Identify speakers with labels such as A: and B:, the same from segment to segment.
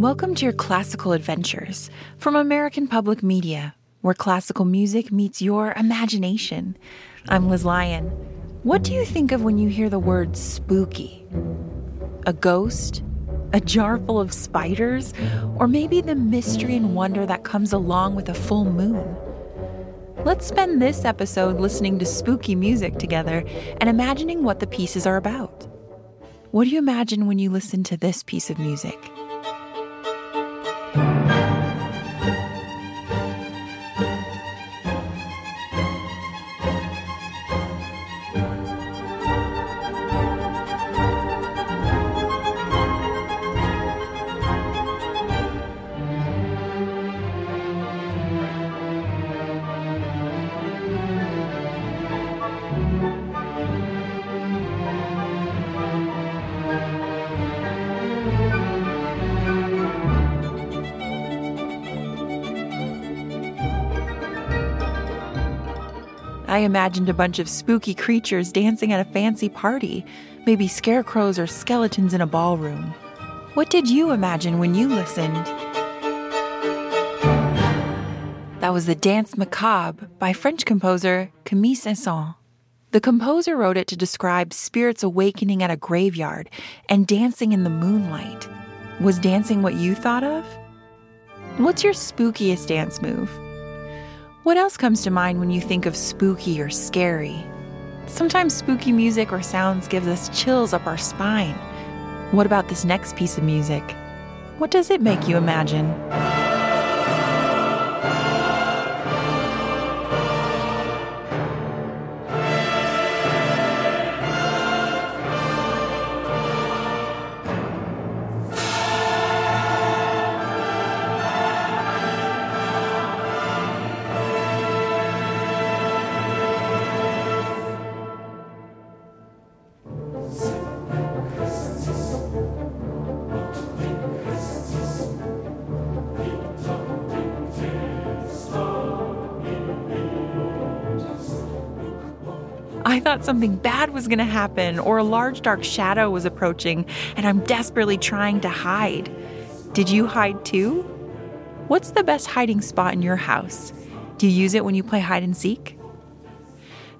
A: Welcome to your classical adventures from American Public Media, where classical music meets your imagination. I'm Liz Lyon. What do you think of when you hear the word spooky? A ghost? A jar full of spiders? Or maybe the mystery and wonder that comes along with a full moon? Let's spend this episode listening to spooky music together and imagining what the pieces are about. What do you imagine when you listen to this piece of music? I imagined a bunch of spooky creatures dancing at a fancy party, maybe scarecrows or skeletons in a ballroom. What did you imagine when you listened? That was the Danse Macabre by French composer Camille Saint-Saëns. The composer wrote it to describe spirits awakening at a graveyard and dancing in the moonlight. Was dancing what you thought of? What's your spookiest dance move? What else comes to mind when you think of spooky or scary? Sometimes spooky music or sounds gives us chills up our spine. What about this next piece of music? What does it make you imagine? I thought something bad was going to happen, or a large dark shadow was approaching, and I'm desperately trying to hide. Did you hide too? What's the best hiding spot in your house? Do you use it when you play hide and seek?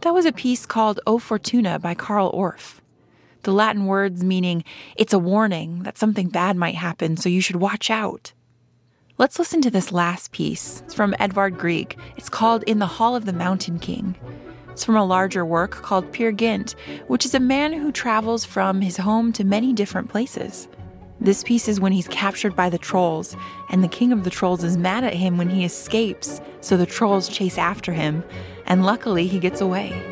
A: That was a piece called O Fortuna by Carl Orff. The Latin words meaning it's a warning that something bad might happen, so you should watch out. Let's listen to this last piece. It's from Edvard Grieg. It's called In the Hall of the Mountain King. From a larger work called Peer Gynt, which is a man who travels from his home to many different places. This piece is when he's captured by the trolls, and the king of the trolls is mad at him when he escapes, so the trolls chase after him, and luckily he gets away.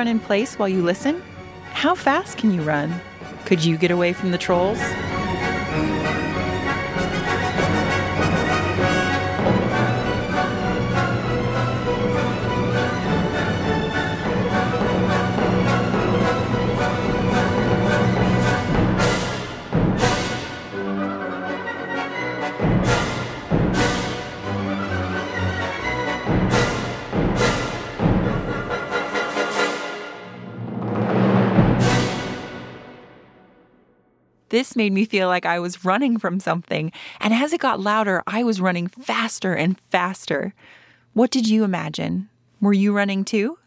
A: Run in place while you listen? How fast can you run? Could you get away from the trolls? This made me feel like I was running from something, and as it got louder, I was running faster and faster. What did you imagine? Were you running too?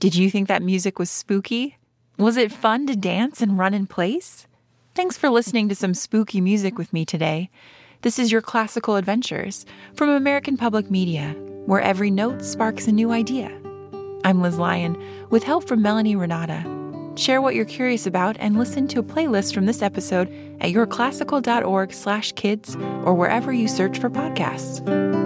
A: Did you think that music was spooky? Was it fun to dance and run in place? Thanks for listening to some spooky music with me today. This is your classical adventures from American Public Media, where every note sparks a new idea. I'm Liz Lyon, with help from Melanie Renata. Share what you're curious about and listen to a playlist from this episode at yourclassical.org slash kids or wherever you search for podcasts.